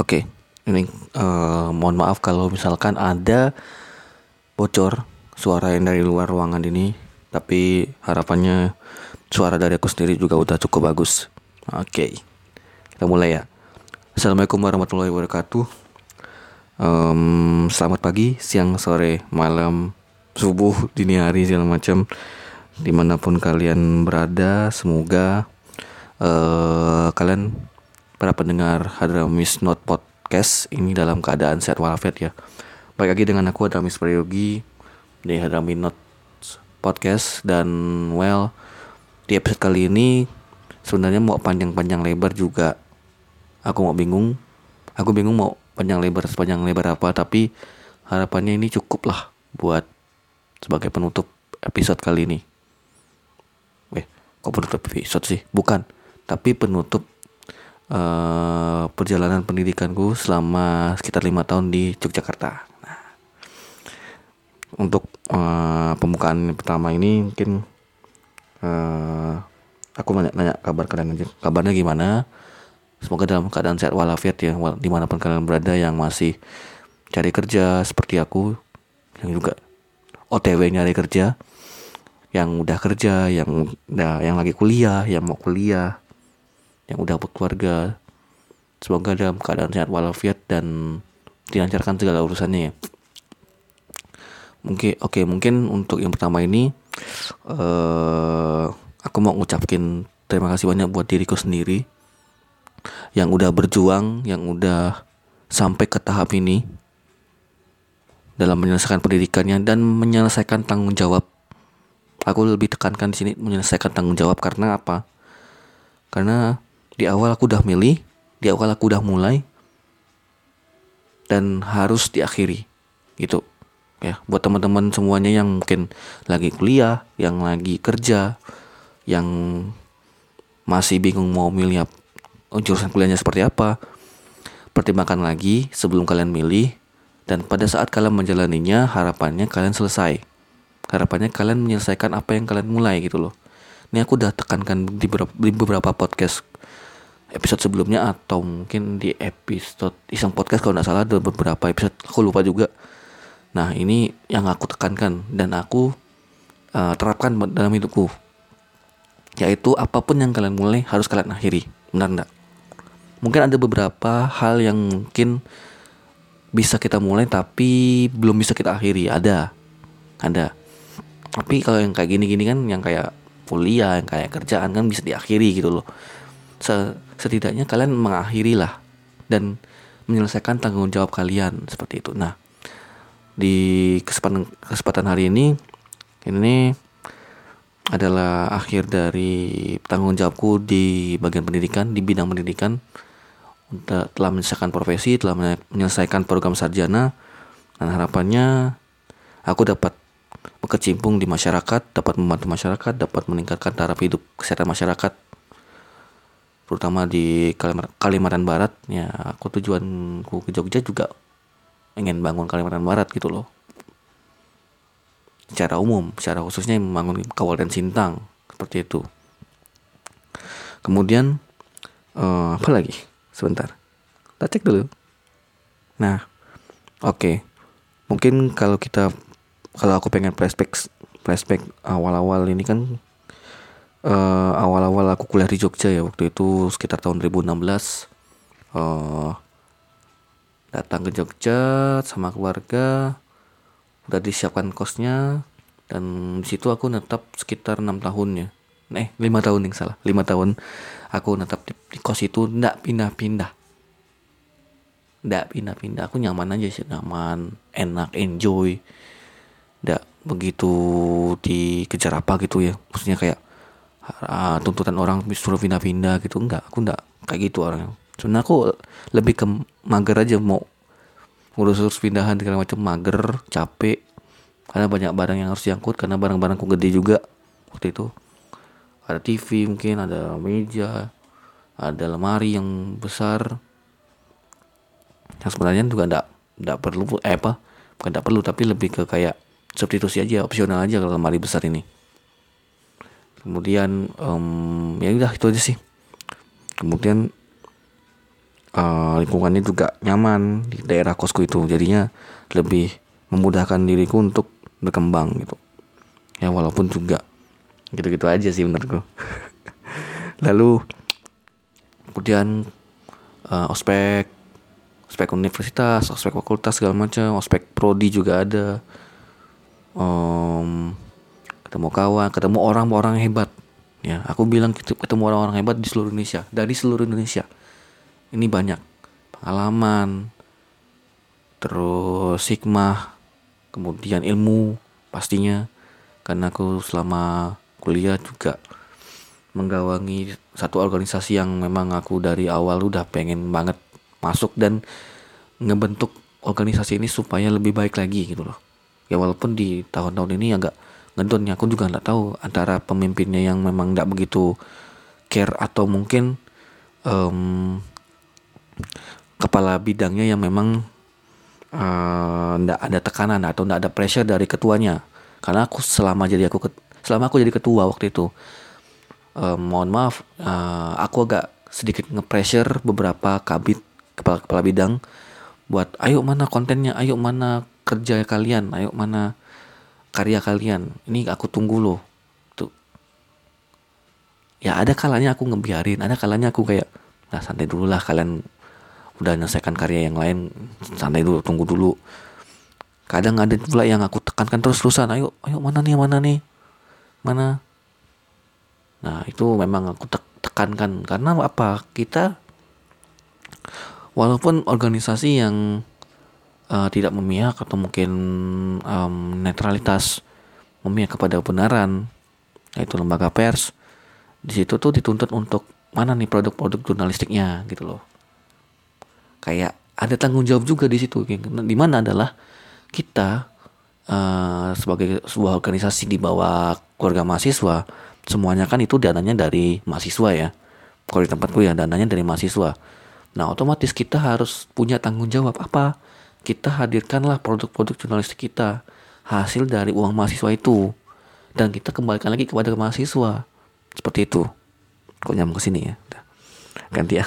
Oke, ini uh, mohon maaf kalau misalkan ada bocor suara yang dari luar ruangan ini, tapi harapannya suara dari aku sendiri juga udah cukup bagus. Oke, kita mulai ya. Assalamualaikum warahmatullahi wabarakatuh. Um, selamat pagi, siang, sore, malam, subuh, dini hari segala macam di mana pun kalian berada, semoga uh, kalian para pendengar Hadramis Not Podcast ini dalam keadaan sehat walafiat ya. Baik lagi dengan aku Hadramis Prayogi di Hadramis Not Podcast dan well di episode kali ini sebenarnya mau panjang-panjang lebar juga aku mau bingung. Aku bingung mau panjang lebar sepanjang lebar apa tapi harapannya ini cukup lah buat sebagai penutup episode kali ini. Eh, kok penutup episode sih? Bukan, tapi penutup uh, perjalanan pendidikanku selama sekitar lima tahun di Yogyakarta. Nah, untuk uh, pembukaan pertama ini mungkin uh, aku nanya, nanya kabar kalian aja. Kabarnya gimana? Semoga dalam keadaan sehat walafiat ya di mana pun kalian berada yang masih cari kerja seperti aku yang juga OTW nyari kerja yang udah kerja, yang udah yang lagi kuliah, yang mau kuliah, yang udah berkeluarga semoga dalam keadaan sehat walafiat dan dilancarkan segala urusannya ya. Mungkin oke okay, mungkin untuk yang pertama ini uh, aku mau ngucapin terima kasih banyak buat diriku sendiri yang udah berjuang yang udah sampai ke tahap ini dalam menyelesaikan pendidikannya dan menyelesaikan tanggung jawab. Aku lebih tekankan di sini menyelesaikan tanggung jawab karena apa? Karena di awal aku udah milih, di awal aku udah mulai dan harus diakhiri gitu ya buat teman-teman semuanya yang mungkin lagi kuliah, yang lagi kerja, yang masih bingung mau milih jurusan kuliahnya seperti apa, pertimbangkan lagi sebelum kalian milih dan pada saat kalian menjalaninya harapannya kalian selesai. Harapannya kalian menyelesaikan apa yang kalian mulai gitu loh. Ini aku udah tekankan di beberapa podcast episode sebelumnya atau mungkin di episode iseng podcast kalau nggak salah ada beberapa episode aku lupa juga. Nah ini yang aku tekankan dan aku uh, terapkan dalam hidupku. Yaitu apa pun yang kalian mulai harus kalian akhiri. Benar enggak mungkin ada beberapa hal yang mungkin bisa kita mulai tapi belum bisa kita akhiri. Ada. Ada. Tapi kalau yang kayak gini-gini kan yang kayak kuliah yang kayak kerjaan kan bisa diakhiri gitu loh setidaknya kalian mengakhiri lah dan menyelesaikan tanggung jawab kalian seperti itu. Nah, di kesempatan kesempatan hari ini ini adalah akhir dari tanggung jawabku di bagian pendidikan di bidang pendidikan untuk telah menyelesaikan profesi, telah menyelesaikan program sarjana dan harapannya aku dapat berkecimpung di masyarakat, dapat membantu masyarakat, dapat meningkatkan taraf hidup kesehatan masyarakat terutama di Kalimantan Barat ya aku tujuanku ke Jogja juga ingin bangun Kalimantan Barat gitu loh. Secara umum secara khususnya membangun Kabupaten Sintang seperti itu. Kemudian uh, apa lagi? Sebentar. Kita cek dulu. Nah oke. Okay. mungkin kalau kita kalau aku pengen flashback flashback awal-awal ini kan uh, awal-awal aku kuliah di Jogja ya waktu itu sekitar tahun 2016 uh, datang ke Jogja sama keluarga udah disiapkan kosnya dan di situ aku netap sekitar enam tahun ya. Eh lima tahun yang salah lima tahun aku netap di, di kos itu ndak pindah-pindah. Ndak pindah-pindah aku nyaman aja sih nyaman enak enjoy. Ndak begitu dikejar apa gitu ya maksudnya kayak uh, tuntutan orang suruh pindah-pindah gitu. Enggak aku enggak kayak gitu orang sebenarnya aku lebih ke mager aja mau ngurus-urus pindahan segala macam. Mager capek. Karena banyak barang yang harus diangkut karena barang-barangku gede juga waktu itu. Ada TV mungkin ada meja ada lemari yang besar. Yang sebenarnya juga enggak enggak perlu eh apa bukan enggak perlu tapi lebih ke kayak substitusi aja opsional aja kalau lemari besar ini kemudian um, ya udah itu aja sih. Kemudian uh, lingkungannya juga nyaman di daerah kosku itu. Jadinya lebih memudahkan diriku untuk berkembang gitu. Ya walaupun juga gitu-gitu aja sih menurutku. Lalu kemudian uh, ospek ospek universitas ospek fakultas segala macam ospek prodi juga ada. Um, ketemu kawan ketemu orang-orang hebat. Ya aku bilang ketemu orang-orang hebat di seluruh Indonesia. Dari seluruh Indonesia. Ini banyak. Pengalaman terus hikmah kemudian ilmu pastinya. Karena aku selama kuliah juga menggawangi satu organisasi yang memang aku dari awal udah pengen banget masuk dan ngebentuk organisasi ini supaya lebih baik lagi gitu loh. Ya walaupun di tahun-tahun ini agak ngedon ya aku juga nggak tahu antara pemimpinnya yang memang nggak begitu care atau mungkin um, kepala bidangnya yang memang nggak uh, ada tekanan atau nggak ada pressure dari ketuanya. Karena aku selama jadi aku selama aku jadi ketua waktu itu um, mohon maaf uh, aku agak sedikit nge-pressure beberapa kabit kepala kepala bidang buat ayo mana kontennya? Ayo mana kerja kalian? Ayo mana karya kalian. Ini aku tunggu loh. Tuh. Ya ada kalanya aku ngebiarin ada kalanya aku kayak nah santai dulu lah kalian udah menyelesaikan karya yang lain santai dulu tunggu dulu. Kadang ada pula yang aku tekankan terus terusan ayo ayo mana nih mana nih? Mana? Nah itu memang aku tekankan. Karena apa? Kita walaupun organisasi yang uh, tidak memihak atau mungkin um, netralitas memihak kepada kebenaran yaitu lembaga pers di situ tuh dituntut untuk mana nih produk-produk jurnalistiknya gitu loh. Kayak ada tanggung jawab juga di situ di mana adalah kita uh, sebagai sebuah organisasi di bawah keluarga mahasiswa semuanya kan itu dananya dari mahasiswa ya. Kalau di tempatku ya dananya dari mahasiswa. Nah otomatis kita harus punya tanggung jawab. Apa kita hadirkanlah produk-produk jurnalistik kita hasil dari uang mahasiswa itu. Dan kita kembalikan lagi kepada mahasiswa. Seperti itu. Kok nyambung ke sini ya? Ganti ya.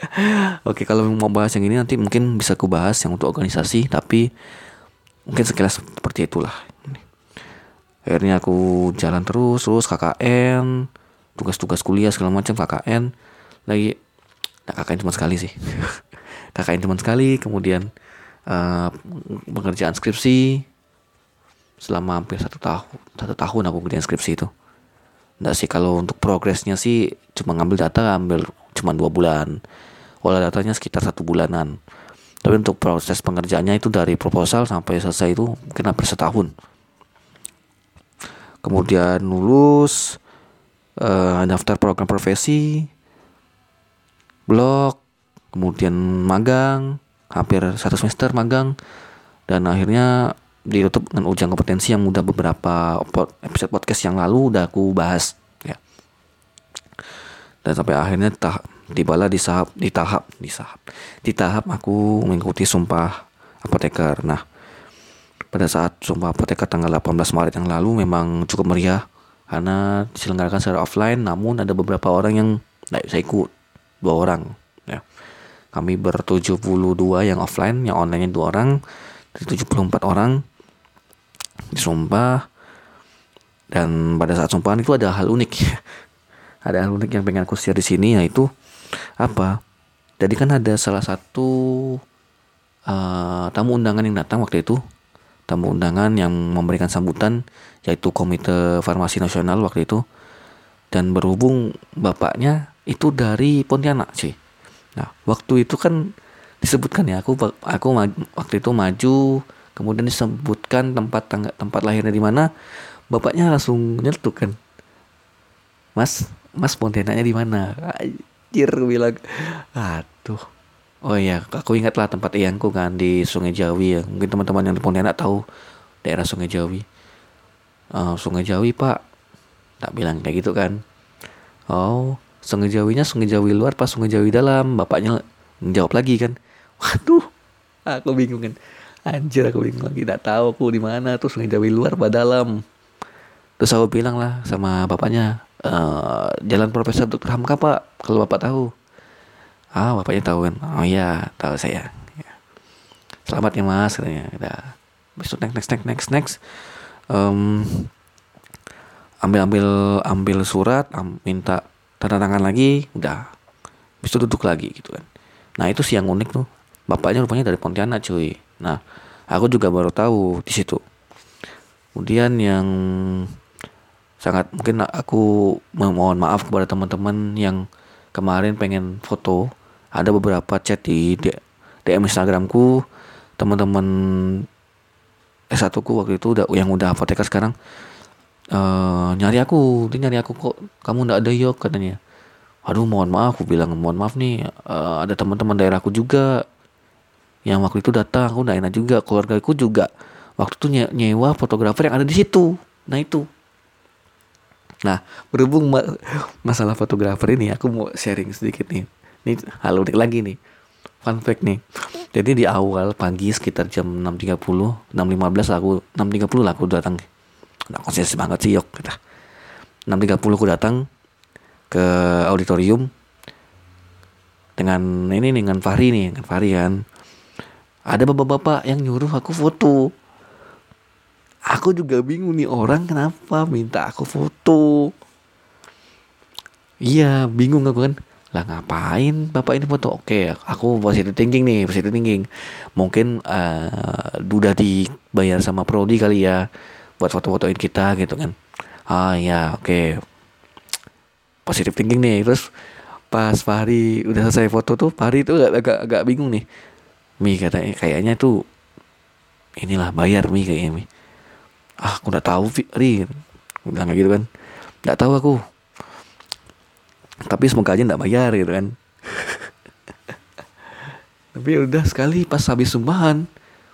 Oke kalau mau bahas yang ini nanti mungkin bisa aku bahas yang untuk organisasi tapi mungkin sekilas seperti itulah. Akhirnya aku jalan terus terus KKN tugas-tugas kuliah segala macam KKN lagi nah KKN cuma sekali sih. KKN cuma sekali kemudian uh, pengerjaan skripsi selama hampir satu tahun satu tahun aku kerjain skripsi itu. Nggak sih kalau untuk progresnya sih cuma ngambil data ambil cuma dua bulan. Olah datanya sekitar satu bulanan. Tapi untuk proses pengerjaannya itu dari proposal sampai selesai itu mungkin hampir setahun. Kemudian lulus uh, daftar program profesi blog kemudian magang hampir satu semester magang. Dan akhirnya ditutup dengan ujian kompetensi yang udah beberapa episode podcast yang lalu udah aku bahas ya. Dan sampai akhirnya tahap tibalah di tahap di tahap di tahap di tahap aku mengikuti sumpah apoteker. Nah pada saat sumpah apoteker tanggal 18 Maret yang lalu memang cukup meriah karena diselenggarakan secara offline namun ada beberapa orang yang tidak bisa ikut dua orang ya kami bertujuh puluh dua yang offline, yang online-nya dua orang, dari 74 orang. Disumpah. Dan pada saat sumpahan itu ada hal unik. Ada hal unik yang pengen aku share di sini yaitu apa? Jadi kan ada salah satu uh, tamu undangan yang datang waktu itu. Tamu undangan yang memberikan sambutan yaitu komite farmasi nasional waktu itu. Dan berhubung bapaknya itu dari Pontianak sih Nah, waktu itu kan disebutkan ya, aku aku waktu itu maju, kemudian disebutkan tempat tangga, tempat lahirnya di mana, bapaknya langsung nyeletuk kan. Mas, Mas Pontianaknya di mana? Anjir bilang, aduh. Oh iya, aku ingat lah tempat eyangku kan di Sungai Jawi ya. Mungkin teman-teman yang di Pontianak tahu daerah Sungai Jawi. Uh, Sungai Jawi pak, tak bilang kayak gitu kan. Oh, Sungai Jawinya Sungai Jawi luar pas Sungai Jawi dalam. Bapaknya menjawab lagi kan waduh aku bingung kan. Anjir aku bingung lagi. Tidak tahu aku di mana tuh Sungai Jawi luar apa dalam. Terus aku bilang lah sama bapaknya e, jalan Profesor Dr. Hamka pak kalau bapak tahu. Ah bapaknya tahu kan. Oh iya tahu saya. Ya. selamat ya mas katanya. Udah besok next next next next next. Um, ambil ambil ambil surat am, minta tanda tangan lagi udah. Besok duduk lagi gitu kan. Nah itu sih yang unik tuh. Bapaknya rupanya dari Pontianak cuy. Nah aku juga baru tahu di situ. Kemudian yang sangat mungkin aku mohon maaf kepada teman-teman yang kemarin pengen foto. Ada beberapa chat di DM Instagramku. Teman-teman S1 ku waktu itu udah yang udah apoteker sekarang uh, nyari aku. Dia nyari aku kok. Kamu ndak ada yuk katanya. Aduh mohon maaf. Aku bilang mohon maaf nih. Uh, ada teman-teman daerahku juga yang waktu itu datang. Aku ndak enak juga. Keluarga aku juga. Waktu itu nye nyewa fotografer yang ada di situ. Nah itu. Nah berhubung ma masalah fotografer ini aku mau sharing sedikit nih. Ini hal unik lagi nih. Fun fact nih. Jadi di awal pagi sekitar jam 6.30 6.15 aku 6.30 lah aku datang nah konsensus banget sih yok kita 6.30 aku datang ke auditorium dengan ini dengan Fahri nih dengan Fahri kan. Ada bapak-bapak yang nyuruh aku foto. Aku juga bingung nih orang kenapa minta aku foto? Iya bingung aku kan. Lah ngapain bapak ini foto? Oke aku positive thinking nih positive thinking. Mungkin uh, udah dibayar sama prodi kali ya buat foto-fotoin kita gitu kan. Ah ya oke. Okay. positive thinking nih. Terus pas Fahri udah selesai foto tuh Fahri tuh agak agak, agak bingung nih. Mi katanya kayaknya tuh inilah bayar Mi kayaknya Mi. Ah aku udah tahu Fahri bilang kayak gitu kan. Nggak tahu aku. Tapi semoga aja nggak bayar gitu kan. Tapi udah sekali pas habis sumbangan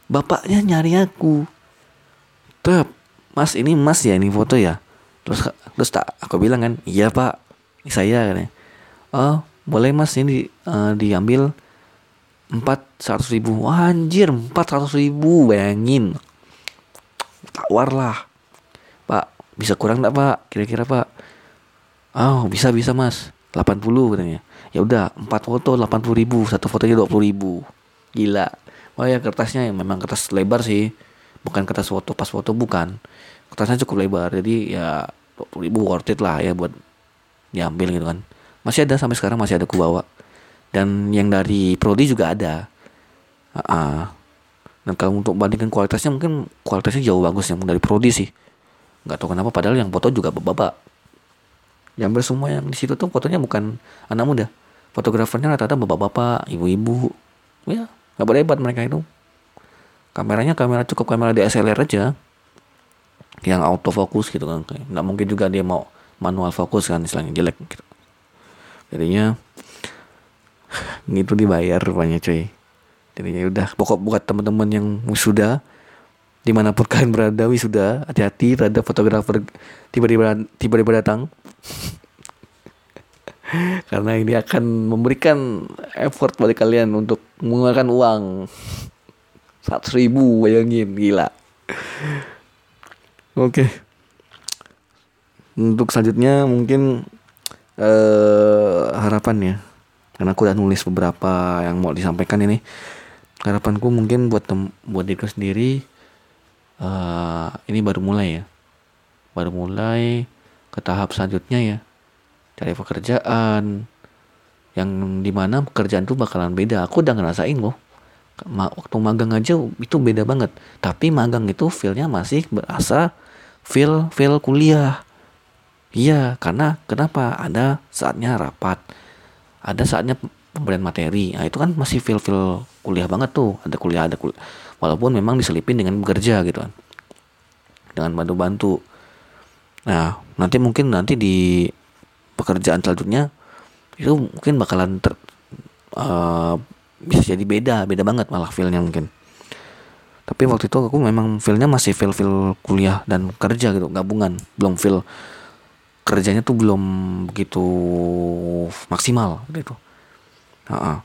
bapaknya nyari aku. Tuh mas ini mas ya ini foto ya? Terus terus tak aku bilang kan iya pak ini saya kan oh boleh mas ini uh, diambil empat seratus ribu. Wah, anjir empat seratus ribu bayangin. Tawar lah. Pak bisa kurang nggak pak? Kira-kira pak. Oh bisa bisa mas. 80 katanya. Ya udah empat foto 80 ribu satu fotonya 20 ribu. Gila. Oh ya kertasnya yang memang kertas lebar sih. Bukan kertas foto pas foto bukan kertasnya cukup lebar jadi ya 20 ribu worth it lah ya buat diambil gitu kan. Masih ada sampai sekarang masih ada ku bawa. Dan yang dari Prodi juga ada. Uh -uh. dan kalau untuk bandingkan kualitasnya mungkin kualitasnya jauh bagus yang dari Prodi sih. Nggak tahu kenapa padahal yang foto juga bapak Jamber semua yang di situ tuh fotonya bukan anak muda. Fotografernya rata-rata bapak-bapak ibu-ibu. Ya nggak boleh hebat mereka itu. Kameranya kamera cukup kamera DSLR aja yang autofocus gitu kan nggak mungkin juga dia mau manual fokus kan istilahnya jelek gitu. Jadinya gitu dibayar rupanya cuy. Jadinya udah pokok buat teman-teman yang sudah di mana pun kalian berada wisuda hati-hati terhadap fotografer tiba-tiba tiba-tiba datang. Karena ini akan memberikan effort bagi kalian untuk mengeluarkan uang. Seratus ribu bayangin gila oke. Okay. untuk selanjutnya mungkin uh, harapan ya. Karena aku udah nulis beberapa yang mau disampaikan ini. Harapanku mungkin buat tem buat diriku sendiri uh, ini baru mulai ya. Baru mulai ke tahap selanjutnya ya. Cari pekerjaan yang di mana pekerjaan tuh bakalan beda. Aku udah ngerasain loh. Waktu magang aja itu beda banget. Tapi magang itu feelnya masih berasa feel feel kuliah. Iya karena kenapa? Ada saatnya rapat. Ada saatnya pemberian materi. Nah itu kan masih feel feel kuliah banget tuh. Ada kuliah ada kuliah walaupun memang diselipin dengan bekerja gitu kan. Dengan bantu-bantu. Nah nanti mungkin nanti di pekerjaan selanjutnya itu mungkin bakalan ter, uh, bisa jadi beda beda banget malah feelnya mungkin tapi waktu itu aku memang feelnya masih feel feel kuliah dan kerja gitu gabungan. Belum feel kerjanya tuh belum begitu maksimal gitu. Uh -uh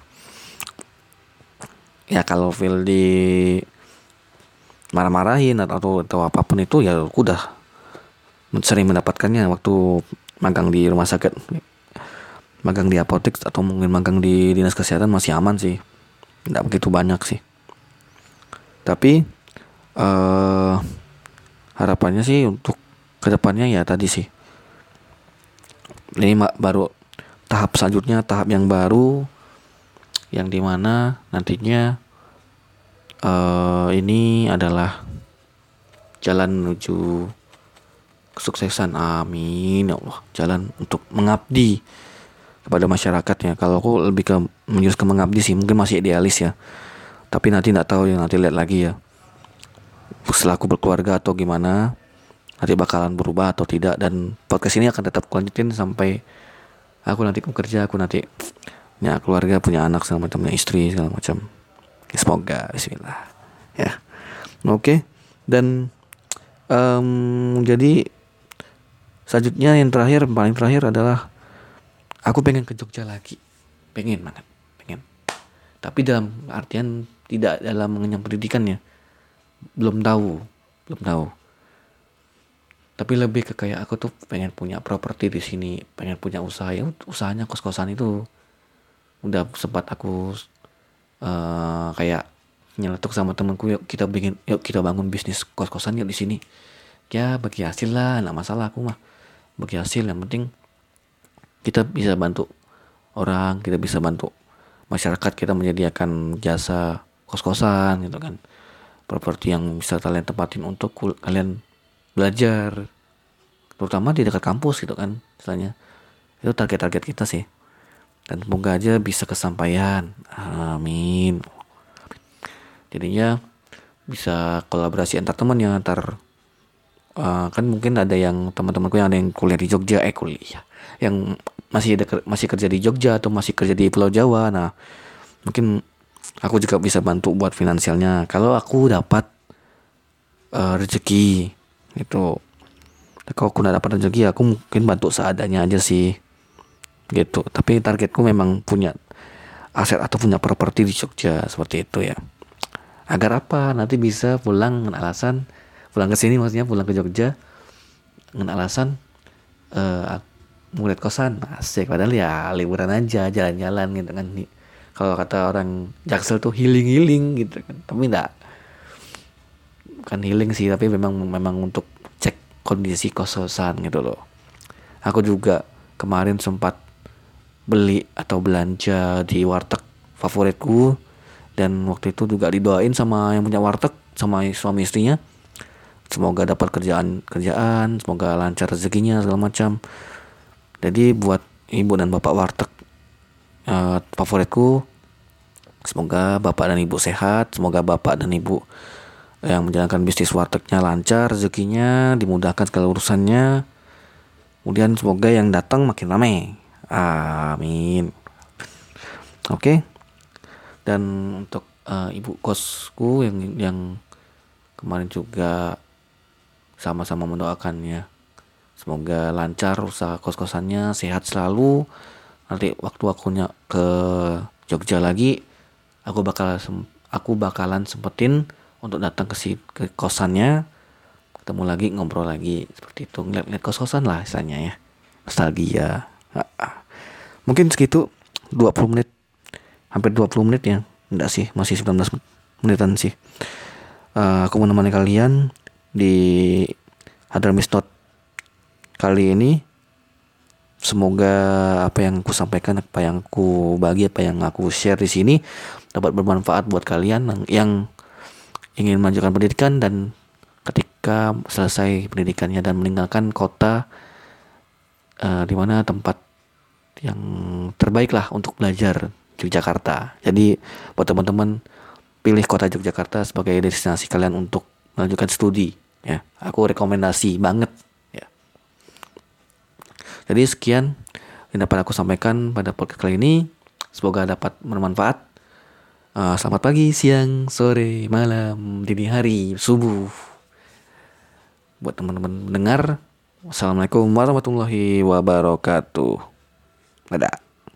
ya kalau feel di marah-marahin atau atau apa pun itu ya aku udah sering mendapatkannya waktu magang di rumah sakit. Magang di apotek atau mungkin magang di dinas kesehatan masih aman sih. Tidak begitu banyak sih tapi uh, harapannya sih untuk ke depannya ya tadi sih. Ini baru tahap selanjutnya tahap yang baru yang di mana nantinya uh, ini adalah jalan menuju kesuksesan. Amin ya Allah. Jalan untuk mengabdi kepada masyarakatnya. Kalau aku lebih ke menjurus ke mengabdi sih mungkin masih idealis ya tapi nanti nggak tahu ya nanti lihat lagi ya. Setelah aku berkeluarga atau gimana nanti bakalan berubah atau tidak. Dan podcast ini akan tetap lanjutin sampai aku nanti bekerja aku nanti punya keluarga punya anak segala macam istri segala macam. Semoga Bismillah. Ya. Oke. Okay. dan um, jadi selanjutnya yang terakhir paling terakhir adalah aku pengen ke Jogja lagi. Pengen banget pengen. Tapi dalam artian tidak dalam mengenyam pendidikannya. Belum tahu belum tahu. Tapi lebih ke kayak aku tuh pengen punya properti di sini pengen punya usaha. Ya usahanya kos kosan itu. Udah sempat aku uh, kayak nyeletuk sama temanku yuk kita bikin yuk kita bangun bisnis kos kosan yuk di sini. Ya bagi hasil lah nggak masalah aku mah. Bagi hasil yang penting kita bisa bantu orang kita bisa bantu masyarakat kita menyediakan jasa kos-kosan gitu kan. Properti yang bisa kalian tempatin untuk kalian belajar. Terutama di dekat kampus gitu kan istilahnya. Itu target-target kita sih. Dan semoga aja bisa kesampaian. Amin. Jadinya bisa kolaborasi antar teman yang antar uh, kan mungkin ada yang teman-temanku yang ada yang kuliah di Jogja. Eh kuliah. Yang masih ada masih kerja di Jogja atau masih kerja di Pulau Jawa. Nah mungkin aku juga bisa bantu buat finansialnya. Kalau aku dapat uh, rezeki gitu. Kalau aku dapat rezeki aku mungkin bantu seadanya aja sih gitu. Tapi targetku memang punya aset atau punya properti di Jogja seperti itu ya. Agar apa? Nanti bisa pulang dengan alasan. Pulang ke sini maksudnya pulang ke Jogja dengan alasan. Uh, murid kosan asik. Padahal ya liburan aja jalan-jalan gitu kan kalau kata orang jaksel tuh healing healing gitu kan. Tapi enggak kan healing sih tapi memang memang untuk cek kondisi kosan gitu loh. Aku juga kemarin sempat beli atau belanja di warteg favoritku. Dan waktu itu juga didoain sama yang punya warteg sama suami istrinya. Semoga dapat kerjaan kerjaan semoga lancar rezekinya segala macam. Jadi buat ibu dan bapak warteg uh, favoritku semoga bapak dan ibu sehat semoga bapak dan ibu yang menjalankan bisnis wartegnya lancar rezekinya dimudahkan segala urusannya kemudian semoga yang datang makin ramai amin oke okay. dan untuk uh, ibu kosku yang yang kemarin juga sama-sama mendoakannya Semoga lancar usaha kos-kosannya, sehat selalu. Nanti waktu akunya ke Jogja lagi, aku bakal aku bakalan sempetin untuk datang ke si ke kosannya, ketemu lagi ngobrol lagi seperti itu ngeliat-ngeliat kos-kosan lah istilahnya ya. Nostalgia. Mungkin segitu 20 menit. Hampir 20 menit ya. Enggak sih, masih 19 menitan sih. Uh, aku menemani kalian di Hadramis Not kali ini semoga apa yang aku sampaikan apa yang aku bagi apa yang aku share di sini dapat bermanfaat buat kalian yang ingin melanjutkan pendidikan dan ketika selesai pendidikannya dan meninggalkan kota uh, di mana tempat yang terbaik lah untuk belajar Yogyakarta. Jadi buat teman-teman pilih kota Yogyakarta sebagai destinasi kalian untuk melanjutkan studi ya. Aku rekomendasi banget jadi sekian yang dapat aku sampaikan pada podcast kali ini. Semoga dapat bermanfaat. Uh, selamat pagi, siang, sore, malam, dini hari, subuh. Buat teman-teman mendengar, Wassalamualaikum warahmatullahi wabarakatuh. Dadah.